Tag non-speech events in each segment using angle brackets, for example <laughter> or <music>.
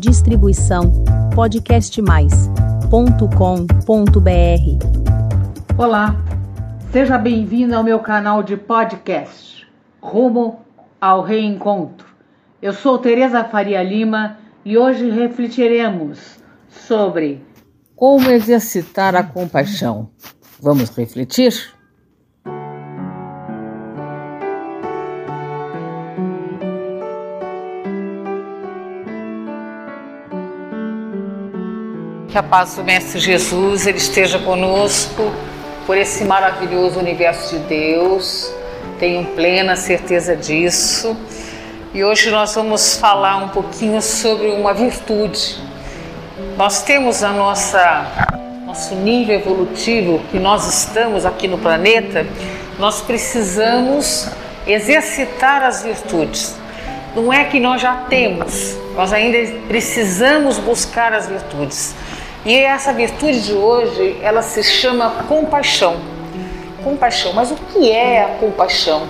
Distribuição podcastmais.com.br. Olá, seja bem-vindo ao meu canal de podcast Rumo ao Reencontro. Eu sou Tereza Faria Lima e hoje refletiremos sobre como exercitar a compaixão. Vamos refletir? Que a paz do Mestre Jesus ele esteja conosco por esse maravilhoso universo de Deus. Tenho plena certeza disso. E hoje nós vamos falar um pouquinho sobre uma virtude. Nós temos a nossa nosso nível evolutivo que nós estamos aqui no planeta, nós precisamos exercitar as virtudes. Não é que nós já temos, nós ainda precisamos buscar as virtudes. E essa virtude de hoje, ela se chama compaixão. Compaixão, mas o que é a compaixão?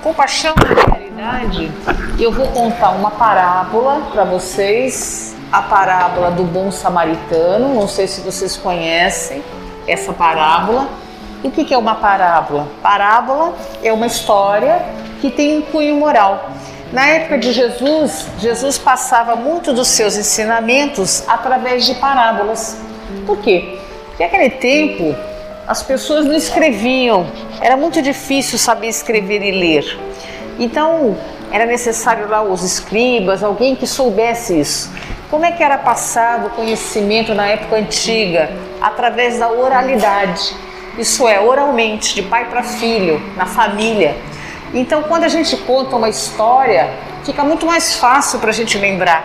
Compaixão, na realidade, eu vou contar uma parábola para vocês, a parábola do bom samaritano. Não sei se vocês conhecem essa parábola. E o que é uma parábola? Parábola é uma história que tem um cunho moral. Na época de Jesus, Jesus passava muito dos seus ensinamentos através de parábolas. Por quê? Porque naquele tempo as pessoas não escreviam, era muito difícil saber escrever e ler. Então era necessário lá os escribas, alguém que soubesse isso. Como é que era passado o conhecimento na época antiga? Através da oralidade. Isso é, oralmente, de pai para filho, na família. Então, quando a gente conta uma história, fica muito mais fácil para a gente lembrar.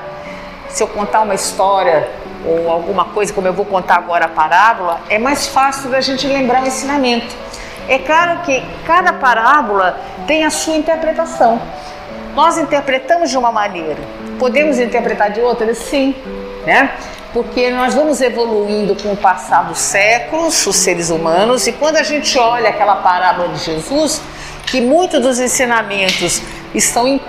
Se eu contar uma história ou alguma coisa, como eu vou contar agora a parábola, é mais fácil da gente lembrar o ensinamento. É claro que cada parábola tem a sua interpretação. Nós interpretamos de uma maneira, podemos interpretar de outra? Sim, né? Porque nós vamos evoluindo com o passar dos séculos, os seres humanos, e quando a gente olha aquela parábola de Jesus, que muitos dos ensinamentos estão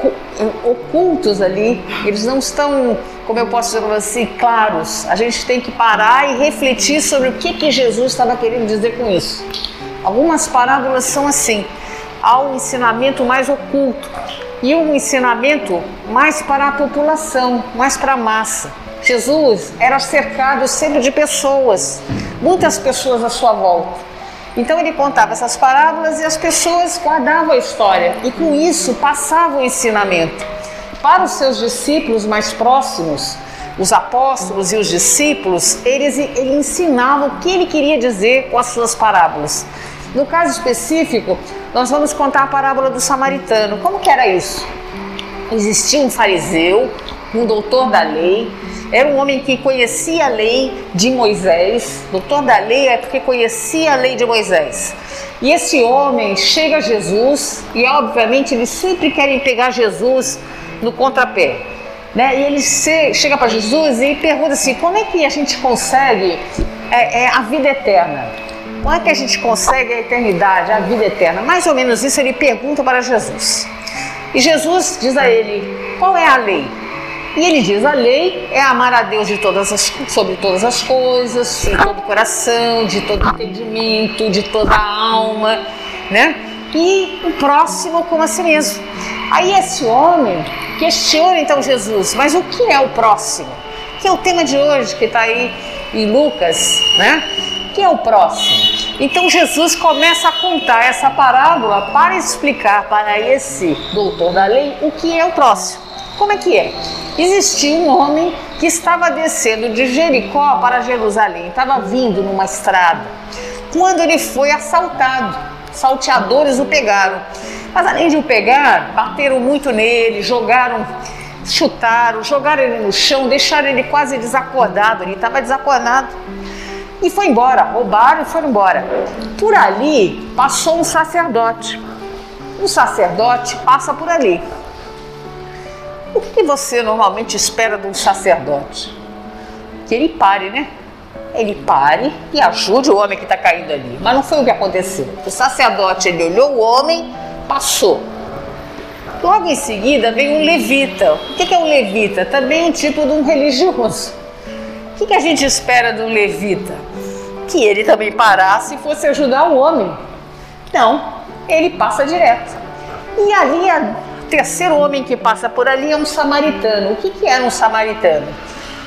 ocultos ali, eles não estão, como eu posso dizer assim, claros. A gente tem que parar e refletir sobre o que, que Jesus estava querendo dizer com isso. Algumas parábolas são assim, há um ensinamento mais oculto e um ensinamento mais para a população, mais para a massa. Jesus era cercado sempre de pessoas, muitas pessoas à sua volta. Então ele contava essas parábolas e as pessoas guardavam a história e com isso passavam o ensinamento. Para os seus discípulos mais próximos, os apóstolos e os discípulos, eles, ele ensinava o que ele queria dizer com as suas parábolas. No caso específico, nós vamos contar a parábola do samaritano. Como que era isso? Existia um fariseu, um doutor da lei, era um homem que conhecia a lei de Moisés, doutor da lei é porque conhecia a lei de Moisés. E esse homem chega a Jesus e, obviamente, eles sempre querem pegar Jesus no contrapé. Né? E ele chega para Jesus e pergunta assim: como é que a gente consegue é, é, a vida eterna? Como é que a gente consegue a eternidade, a vida eterna? Mais ou menos isso ele pergunta para Jesus. E Jesus diz a ele: qual é a lei? E ele diz: a lei é amar a Deus de todas as, sobre todas as coisas, de todo o coração, de todo o entendimento, de toda a alma, né? E o próximo como a si mesmo. Aí esse homem questiona então Jesus: mas o que é o próximo? Que é o tema de hoje que está aí em Lucas, né? Que é o próximo? Então Jesus começa a contar essa parábola para explicar para esse doutor da lei o que é o próximo. Como é que é? Existia um homem que estava descendo de Jericó para Jerusalém, estava vindo numa estrada. Quando ele foi assaltado, salteadores o pegaram. Mas além de o pegar, bateram muito nele, jogaram, chutaram, jogaram ele no chão, deixaram ele quase desacordado. Ele estava desacordado. E foi embora, roubaram e foram embora. Por ali passou um sacerdote. Um sacerdote passa por ali. O que você normalmente espera de um sacerdote? Que ele pare, né? Ele pare e ajude o homem que está caindo ali. Mas não foi o que aconteceu. O sacerdote ele olhou o homem, passou. Logo em seguida vem um levita. O que é um levita? Também um tipo de um religioso. O que a gente espera de um levita? Que ele também parasse e fosse ajudar o homem. Não, ele passa direto. E ali, o terceiro homem que passa por ali é um samaritano. O que, que era um samaritano?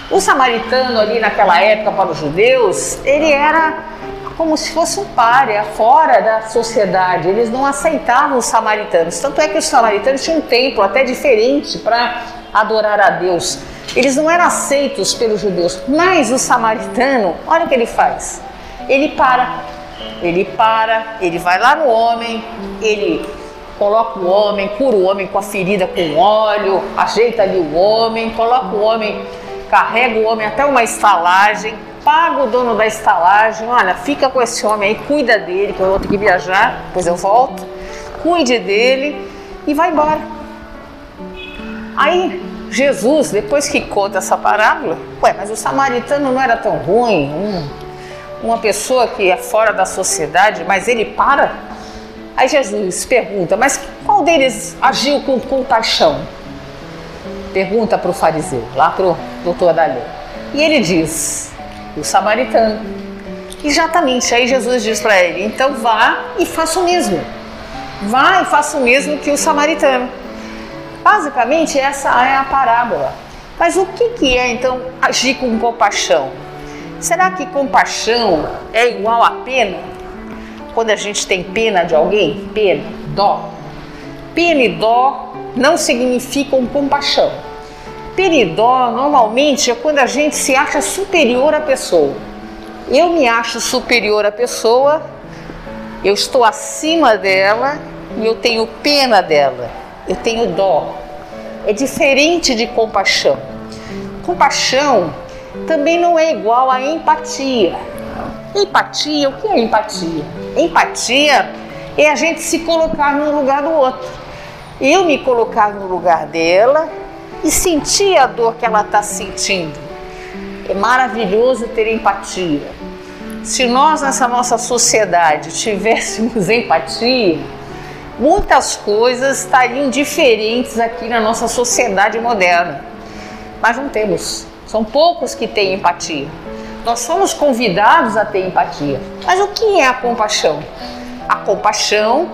O samaritano ali naquela época para os judeus, ele era como se fosse um párea, fora da sociedade. Eles não aceitavam os samaritanos. Tanto é que os samaritanos tinham um templo até diferente para adorar a Deus. Eles não eram aceitos pelos judeus. Mas o samaritano, olha o que ele faz. Ele para, ele para, ele vai lá no homem, ele coloca o homem, cura o homem com a ferida com óleo, ajeita ali o homem, coloca o homem, carrega o homem até uma estalagem, paga o dono da estalagem, olha, fica com esse homem aí, cuida dele, que eu vou ter que viajar, depois eu volto, cuide dele e vai embora. Aí Jesus, depois que conta essa parábola, ué, mas o samaritano não era tão ruim, um, uma pessoa que é fora da sociedade, mas ele para. Aí Jesus pergunta, mas qual deles agiu com compaixão? Pergunta para o fariseu, lá para o doutor da lei. E ele diz, o samaritano. Exatamente, aí Jesus diz para ele: então vá e faça o mesmo. Vá e faça o mesmo que o samaritano. Basicamente, essa é a parábola. Mas o que, que é então agir com compaixão? Será que compaixão é igual a pena? Quando a gente tem pena de alguém, pena, dó. Pena e dó não significam compaixão. Peridó normalmente é quando a gente se acha superior à pessoa. Eu me acho superior à pessoa, eu estou acima dela e eu tenho pena dela, eu tenho dó. É diferente de compaixão. Compaixão também não é igual a empatia. Empatia, o que é empatia? Empatia é a gente se colocar no lugar do outro. Eu me colocar no lugar dela e sentir a dor que ela está sentindo. É maravilhoso ter empatia. Se nós nessa nossa sociedade tivéssemos <laughs> empatia, muitas coisas estariam diferentes aqui na nossa sociedade moderna. Mas não temos. São poucos que têm empatia. Nós somos convidados a ter empatia. Mas o que é a compaixão? A compaixão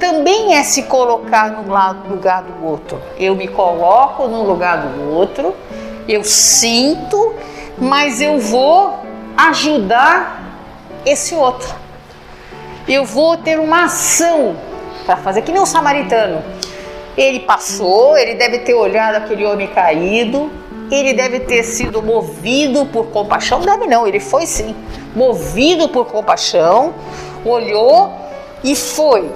também é se colocar no lugar do outro. Eu me coloco no lugar do outro, eu sinto, mas eu vou ajudar esse outro. Eu vou ter uma ação para fazer, que nem o samaritano. Ele passou, ele deve ter olhado aquele homem caído, ele deve ter sido movido por compaixão. Deve não, ele foi sim, movido por compaixão, olhou e foi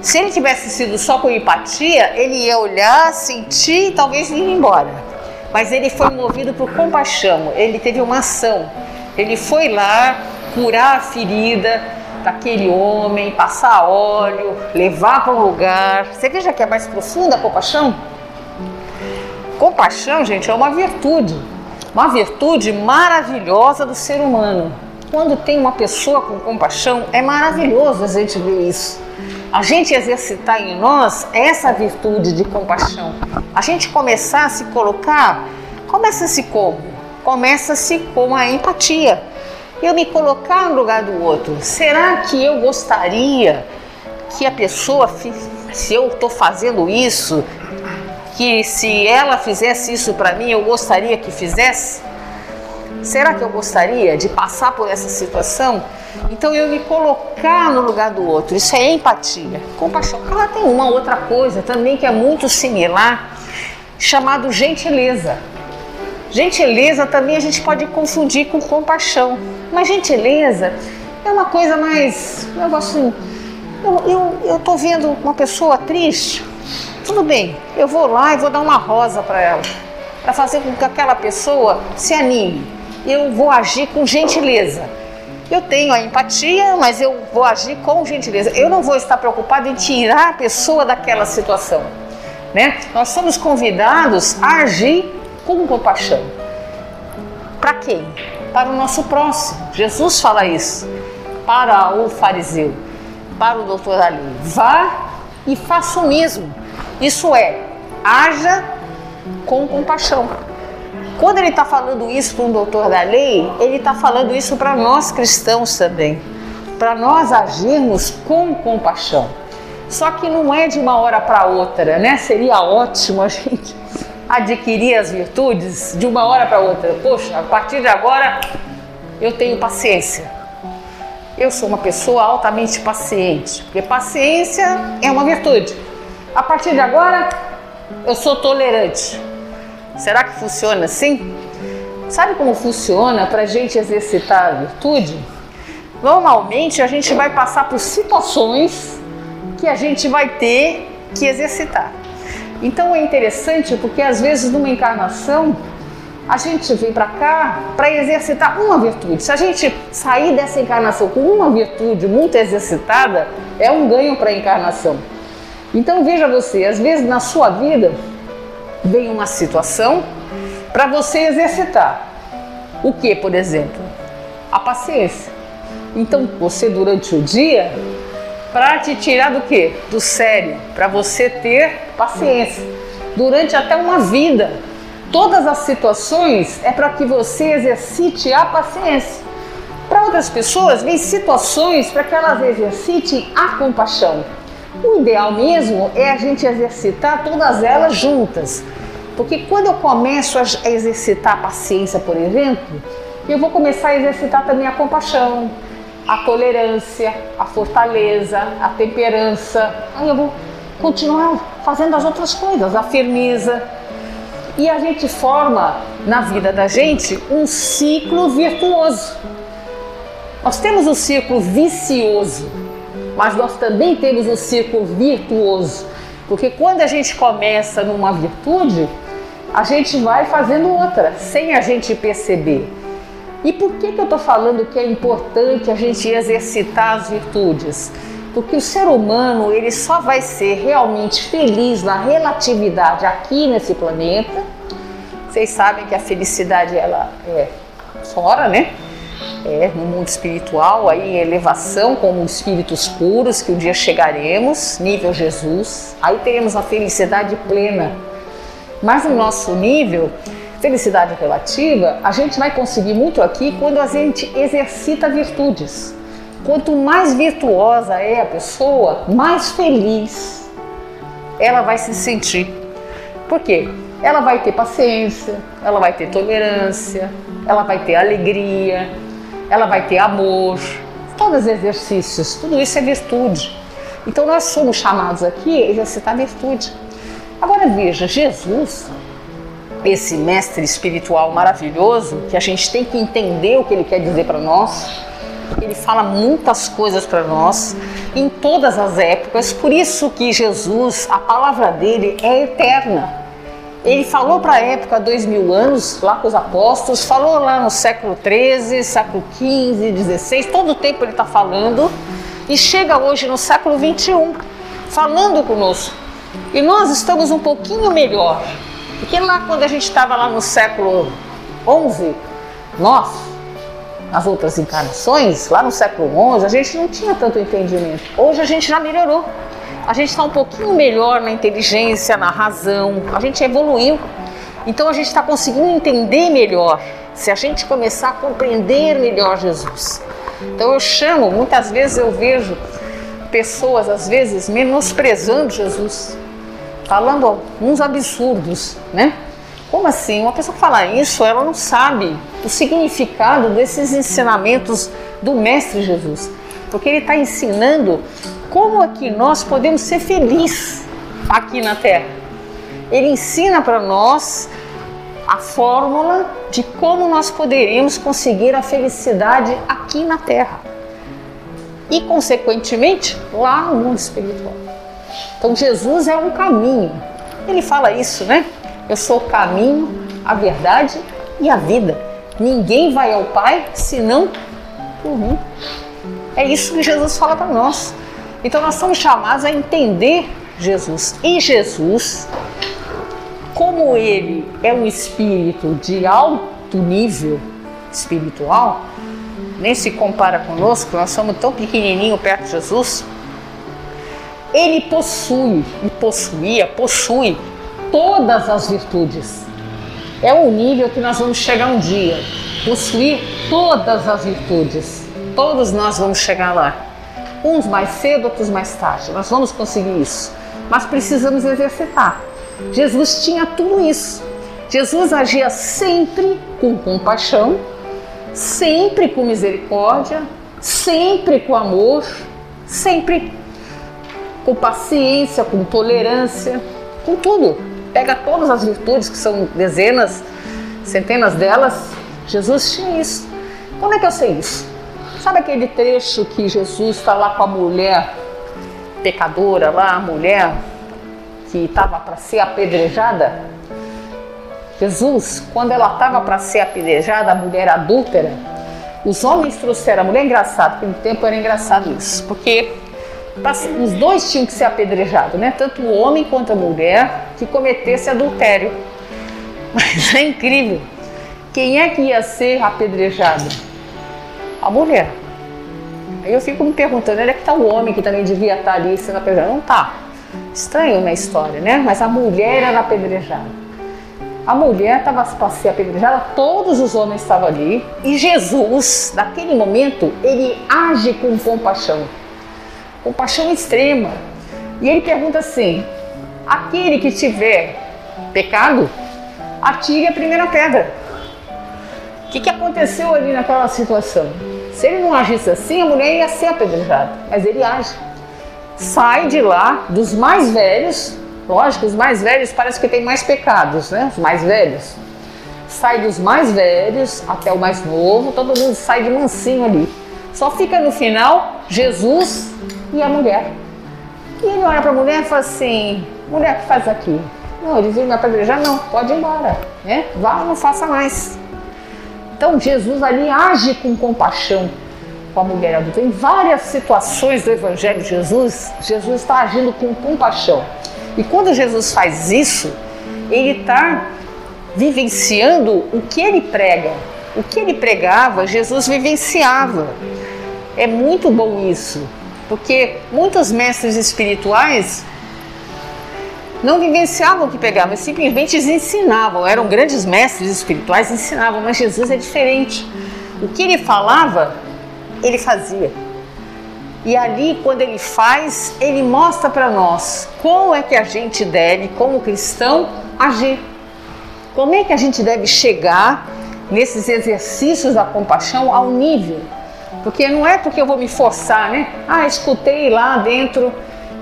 se ele tivesse sido só com empatia, ele ia olhar, sentir e talvez ir embora. Mas ele foi movido por compaixão, ele teve uma ação. Ele foi lá curar a ferida daquele homem, passar óleo, levar para um lugar. Você veja que é mais profunda a compaixão? Compaixão, gente, é uma virtude, uma virtude maravilhosa do ser humano. Quando tem uma pessoa com compaixão, é maravilhoso a gente ver isso a gente exercitar em nós essa virtude de compaixão, a gente começar a se colocar, começa-se como? Começa-se com a empatia. Eu me colocar no lugar do outro. Será que eu gostaria que a pessoa, se eu estou fazendo isso, que se ela fizesse isso para mim, eu gostaria que fizesse? Será que eu gostaria de passar por essa situação? Então eu me colocar no lugar do outro, isso é empatia. Compaixão. Ela tem uma outra coisa também que é muito similar, chamado gentileza. Gentileza também a gente pode confundir com compaixão. Mas gentileza é uma coisa mais. Eu gosto assim, eu, eu, eu tô vendo uma pessoa triste, tudo bem, eu vou lá e vou dar uma rosa para ela, para fazer com que aquela pessoa se anime. Eu vou agir com gentileza. Eu tenho a empatia, mas eu vou agir com gentileza. Eu não vou estar preocupado em tirar a pessoa daquela situação. Né? Nós somos convidados a agir com compaixão. Para quem? Para o nosso próximo. Jesus fala isso. Para o fariseu, para o doutor ali. Vá e faça o mesmo. Isso é, haja com compaixão. Quando ele está falando isso para um doutor da lei, ele está falando isso para nós cristãos também, para nós agirmos com compaixão. Só que não é de uma hora para outra, né? Seria ótimo a gente <laughs> adquirir as virtudes de uma hora para outra. Poxa, a partir de agora eu tenho paciência. Eu sou uma pessoa altamente paciente, porque paciência é uma virtude. A partir de agora eu sou tolerante. Será que funciona assim? Sabe como funciona para a gente exercitar a virtude? Normalmente a gente vai passar por situações que a gente vai ter que exercitar. Então é interessante porque às vezes numa encarnação a gente vem para cá para exercitar uma virtude. Se a gente sair dessa encarnação com uma virtude muito exercitada, é um ganho para a encarnação. Então veja você, às vezes na sua vida vem uma situação para você exercitar. O que, por exemplo? A paciência. Então você durante o dia para te tirar do que? Do sério, para você ter paciência durante até uma vida. Todas as situações é para que você exercite a paciência. Para outras pessoas, vem situações para que elas exercitem a compaixão. O ideal mesmo é a gente exercitar todas elas juntas. Porque quando eu começo a exercitar a paciência, por exemplo, eu vou começar a exercitar também a compaixão, a tolerância, a fortaleza, a temperança. Aí eu vou continuar fazendo as outras coisas, a firmeza. E a gente forma na vida da gente um ciclo virtuoso. Nós temos o ciclo vicioso, mas nós também temos o ciclo virtuoso. Porque quando a gente começa numa virtude, a gente vai fazendo outra, sem a gente perceber. E por que, que eu estou falando que é importante a gente exercitar as virtudes? Porque o ser humano ele só vai ser realmente feliz na relatividade aqui nesse planeta. Vocês sabem que a felicidade ela é fora, né? É no mundo espiritual, aí elevação como espíritos puros que um dia chegaremos, nível Jesus. Aí teremos a felicidade plena. Mas no nosso nível, felicidade relativa, a gente vai conseguir muito aqui quando a gente exercita virtudes. Quanto mais virtuosa é a pessoa, mais feliz ela vai se sentir. Por quê? Ela vai ter paciência, ela vai ter tolerância, ela vai ter alegria, ela vai ter amor. Todos os exercícios, tudo isso é virtude. Então nós somos chamados aqui a exercitar virtude. Agora veja, Jesus esse mestre espiritual maravilhoso, que a gente tem que entender o que ele quer dizer para nós. Ele fala muitas coisas para nós em todas as épocas, por isso que Jesus, a palavra dele é eterna. Ele falou para a época dois mil anos, lá com os apóstolos, falou lá no século 13, século 15, 16, todo o tempo ele está falando e chega hoje no século 21, falando conosco. E nós estamos um pouquinho melhor, porque lá quando a gente estava lá no século XI, nós, nas outras encarnações, lá no século XI, a gente não tinha tanto entendimento. Hoje a gente já melhorou. A gente está um pouquinho melhor na inteligência, na razão. A gente evoluiu. Então a gente está conseguindo entender melhor. Se a gente começar a compreender melhor Jesus. Então eu chamo, muitas vezes eu vejo pessoas, às vezes, menosprezando Jesus falando uns absurdos, né? Como assim? Uma pessoa que fala isso, ela não sabe o significado desses ensinamentos do Mestre Jesus, porque ele está ensinando como é que nós podemos ser felizes aqui na Terra. Ele ensina para nós a fórmula de como nós poderíamos conseguir a felicidade aqui na Terra e, consequentemente, lá no mundo espiritual. Então Jesus é um caminho. Ele fala isso, né? Eu sou o caminho, a verdade e a vida. Ninguém vai ao Pai senão por mim. É isso que Jesus fala para nós. Então nós somos chamados a entender Jesus. E Jesus, como ele é um espírito de alto nível espiritual, nem se compara conosco, nós somos tão pequenininho perto de Jesus ele possui e possuía, possui todas as virtudes. É o nível que nós vamos chegar um dia, possuir todas as virtudes. Todos nós vamos chegar lá. Uns mais cedo, outros mais tarde. Nós vamos conseguir isso. Mas precisamos exercitar. Jesus tinha tudo isso. Jesus agia sempre com compaixão, sempre com misericórdia, sempre com amor, sempre com paciência, com tolerância, com tudo. Pega todas as virtudes, que são dezenas, centenas delas, Jesus tinha isso. Como é que eu sei isso? Sabe aquele trecho que Jesus está lá com a mulher pecadora, lá, a mulher que estava para ser apedrejada? Jesus, quando ela estava para ser apedrejada, a mulher adúltera, os homens trouxeram a mulher. É engraçado, porque no tempo era engraçado isso, porque os dois tinham que ser apedrejados, né? Tanto o homem quanto a mulher que cometesse adultério. <laughs> Mas é incrível. Quem é que ia ser apedrejado? A mulher. Aí eu fico me perguntando, onde é que está o homem que também devia estar tá ali sendo apedrejado? Não está. Estranho na história, né? Mas a mulher era apedrejada. A mulher estava para ser apedrejada, todos os homens estavam ali. E Jesus, naquele momento, ele age com compaixão compaixão extrema. E ele pergunta assim: aquele que tiver pecado, atire a primeira pedra. O que, que aconteceu ali naquela situação? Se ele não agisse assim, a mulher ia ser apedrejada, mas ele age. Sai de lá dos mais velhos, lógico, os mais velhos parece que tem mais pecados, né? Os mais velhos. Sai dos mais velhos até o mais novo, todo mundo sai de mansinho ali. Só fica no final Jesus e a mulher. E ele olha para a mulher e fala assim: mulher, o que faz aqui? Não, ele veio me apedrejar, não, pode ir embora, né? Vá, não faça mais. Então Jesus ali age com compaixão com a mulher adulta. Em várias situações do Evangelho de Jesus, Jesus está agindo com compaixão. E quando Jesus faz isso, ele está vivenciando o que ele prega. O que ele pregava, Jesus vivenciava. É muito bom isso. Porque muitos mestres espirituais não vivenciavam o que pegavam, simplesmente ensinavam. Eram grandes mestres espirituais, ensinavam, mas Jesus é diferente. O que ele falava, ele fazia. E ali, quando ele faz, ele mostra para nós como é que a gente deve, como cristão, agir. Como é que a gente deve chegar nesses exercícios da compaixão ao nível porque não é porque eu vou me forçar, né? Ah, escutei lá dentro,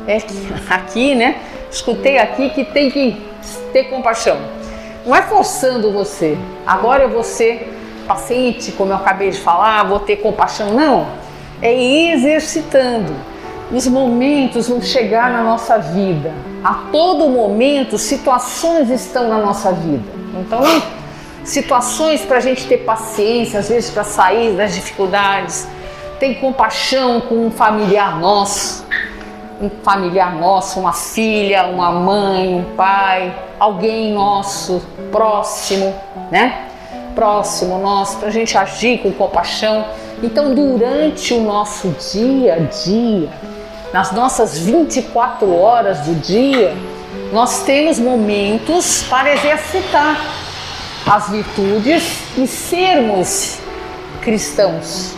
é, <laughs> aqui, né? Escutei aqui que tem que ter compaixão. Não é forçando você. Agora eu vou ser paciente, como eu acabei de falar, vou ter compaixão. Não. É exercitando. Os momentos vão chegar na nossa vida. A todo momento, situações estão na nossa vida. Então, situações para a gente ter paciência, às vezes para sair das dificuldades, tem compaixão com um familiar nosso, um familiar nosso, uma filha, uma mãe, um pai, alguém nosso próximo, né? Próximo nosso, para a gente agir com compaixão. Então, durante o nosso dia a dia, nas nossas 24 horas do dia, nós temos momentos para exercitar as virtudes e sermos cristãos.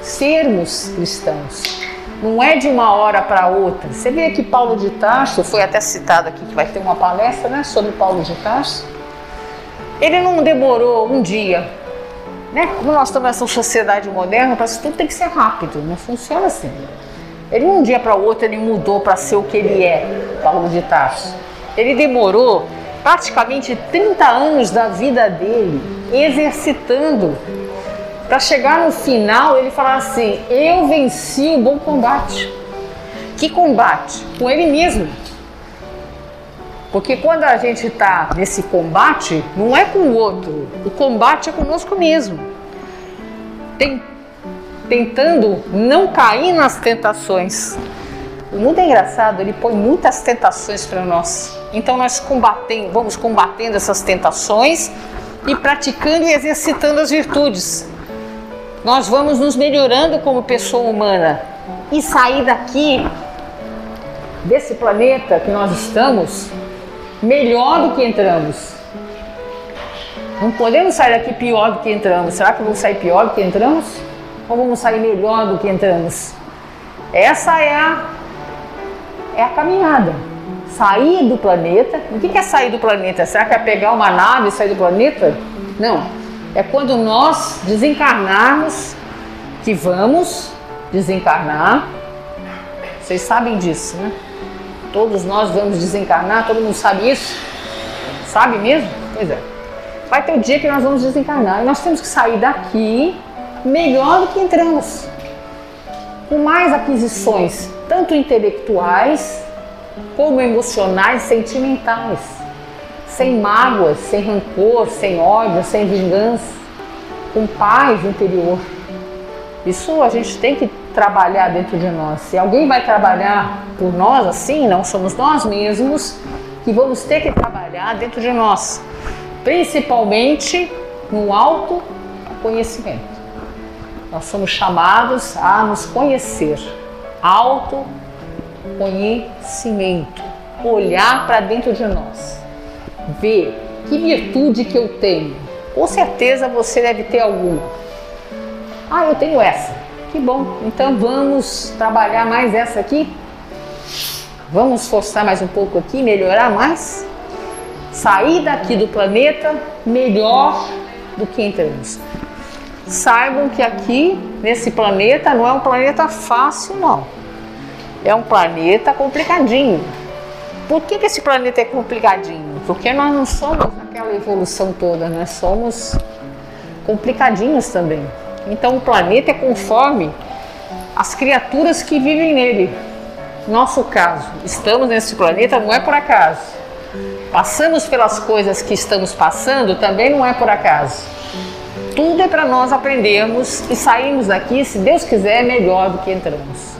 Sermos cristãos. Não é de uma hora para outra. Você vê que Paulo de Tarso, foi até citado aqui que vai ter uma palestra né, sobre Paulo de Tarso. Ele não demorou um dia. Né? Como nós estamos nessa sociedade moderna, parece que tudo tem que ser rápido. Não funciona assim. Ele um dia para o outro ele mudou para ser o que ele é, Paulo de Tarso. Ele demorou praticamente 30 anos da vida dele exercitando para chegar no final ele falar assim: Eu venci o bom combate. Que combate? Com ele mesmo. Porque quando a gente está nesse combate, não é com o outro, o combate é conosco mesmo. Tem, tentando não cair nas tentações. O mundo é engraçado, ele põe muitas tentações para nós. Então nós combatendo, vamos combatendo essas tentações e praticando e exercitando as virtudes. Nós vamos nos melhorando como pessoa humana e sair daqui desse planeta que nós estamos melhor do que entramos. Não podemos sair daqui pior do que entramos. Será que vamos sair pior do que entramos? Ou vamos sair melhor do que entramos? Essa é a, é a caminhada. Sair do planeta. O que é sair do planeta? Será que é pegar uma nave e sair do planeta? Não. É quando nós desencarnarmos, que vamos desencarnar. Vocês sabem disso, né? Todos nós vamos desencarnar, todo mundo sabe isso? Sabe mesmo? Pois é. Vai ter o dia que nós vamos desencarnar e nós temos que sair daqui melhor do que entramos. Com mais aquisições, tanto intelectuais como emocionais, sentimentais. Sem mágoas, sem rancor, sem ódio, sem vingança, com paz interior. Isso a gente tem que trabalhar dentro de nós. Se alguém vai trabalhar por nós assim, não somos nós mesmos que vamos ter que trabalhar dentro de nós, principalmente no autoconhecimento. Nós somos chamados a nos conhecer, autoconhecimento, olhar para dentro de nós, ver que virtude que eu tenho. Com certeza você deve ter alguma. Ah, eu tenho essa. Que bom. Então vamos trabalhar mais essa aqui. Vamos forçar mais um pouco aqui, melhorar mais. Sair daqui do planeta melhor do que entramos saibam que aqui nesse planeta não é um planeta fácil, não. É um planeta complicadinho. Por que, que esse planeta é complicadinho? Porque nós não somos aquela evolução toda, nós somos complicadinhos também. Então o planeta é conforme as criaturas que vivem nele. Nosso caso, estamos nesse planeta não é por acaso. Passamos pelas coisas que estamos passando também não é por acaso tudo é para nós aprendermos e sairmos daqui, se Deus quiser, melhor do que entramos.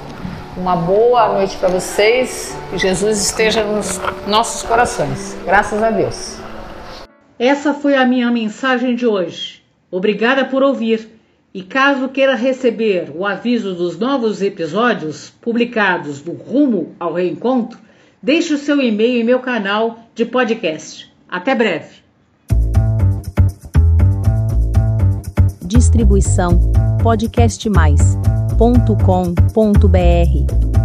Uma boa noite para vocês. Que Jesus esteja nos nossos corações. Graças a Deus. Essa foi a minha mensagem de hoje. Obrigada por ouvir. E caso queira receber o aviso dos novos episódios publicados do Rumo ao Reencontro, deixe o seu e-mail em meu canal de podcast. Até breve. Distribuição podcastmais.com.br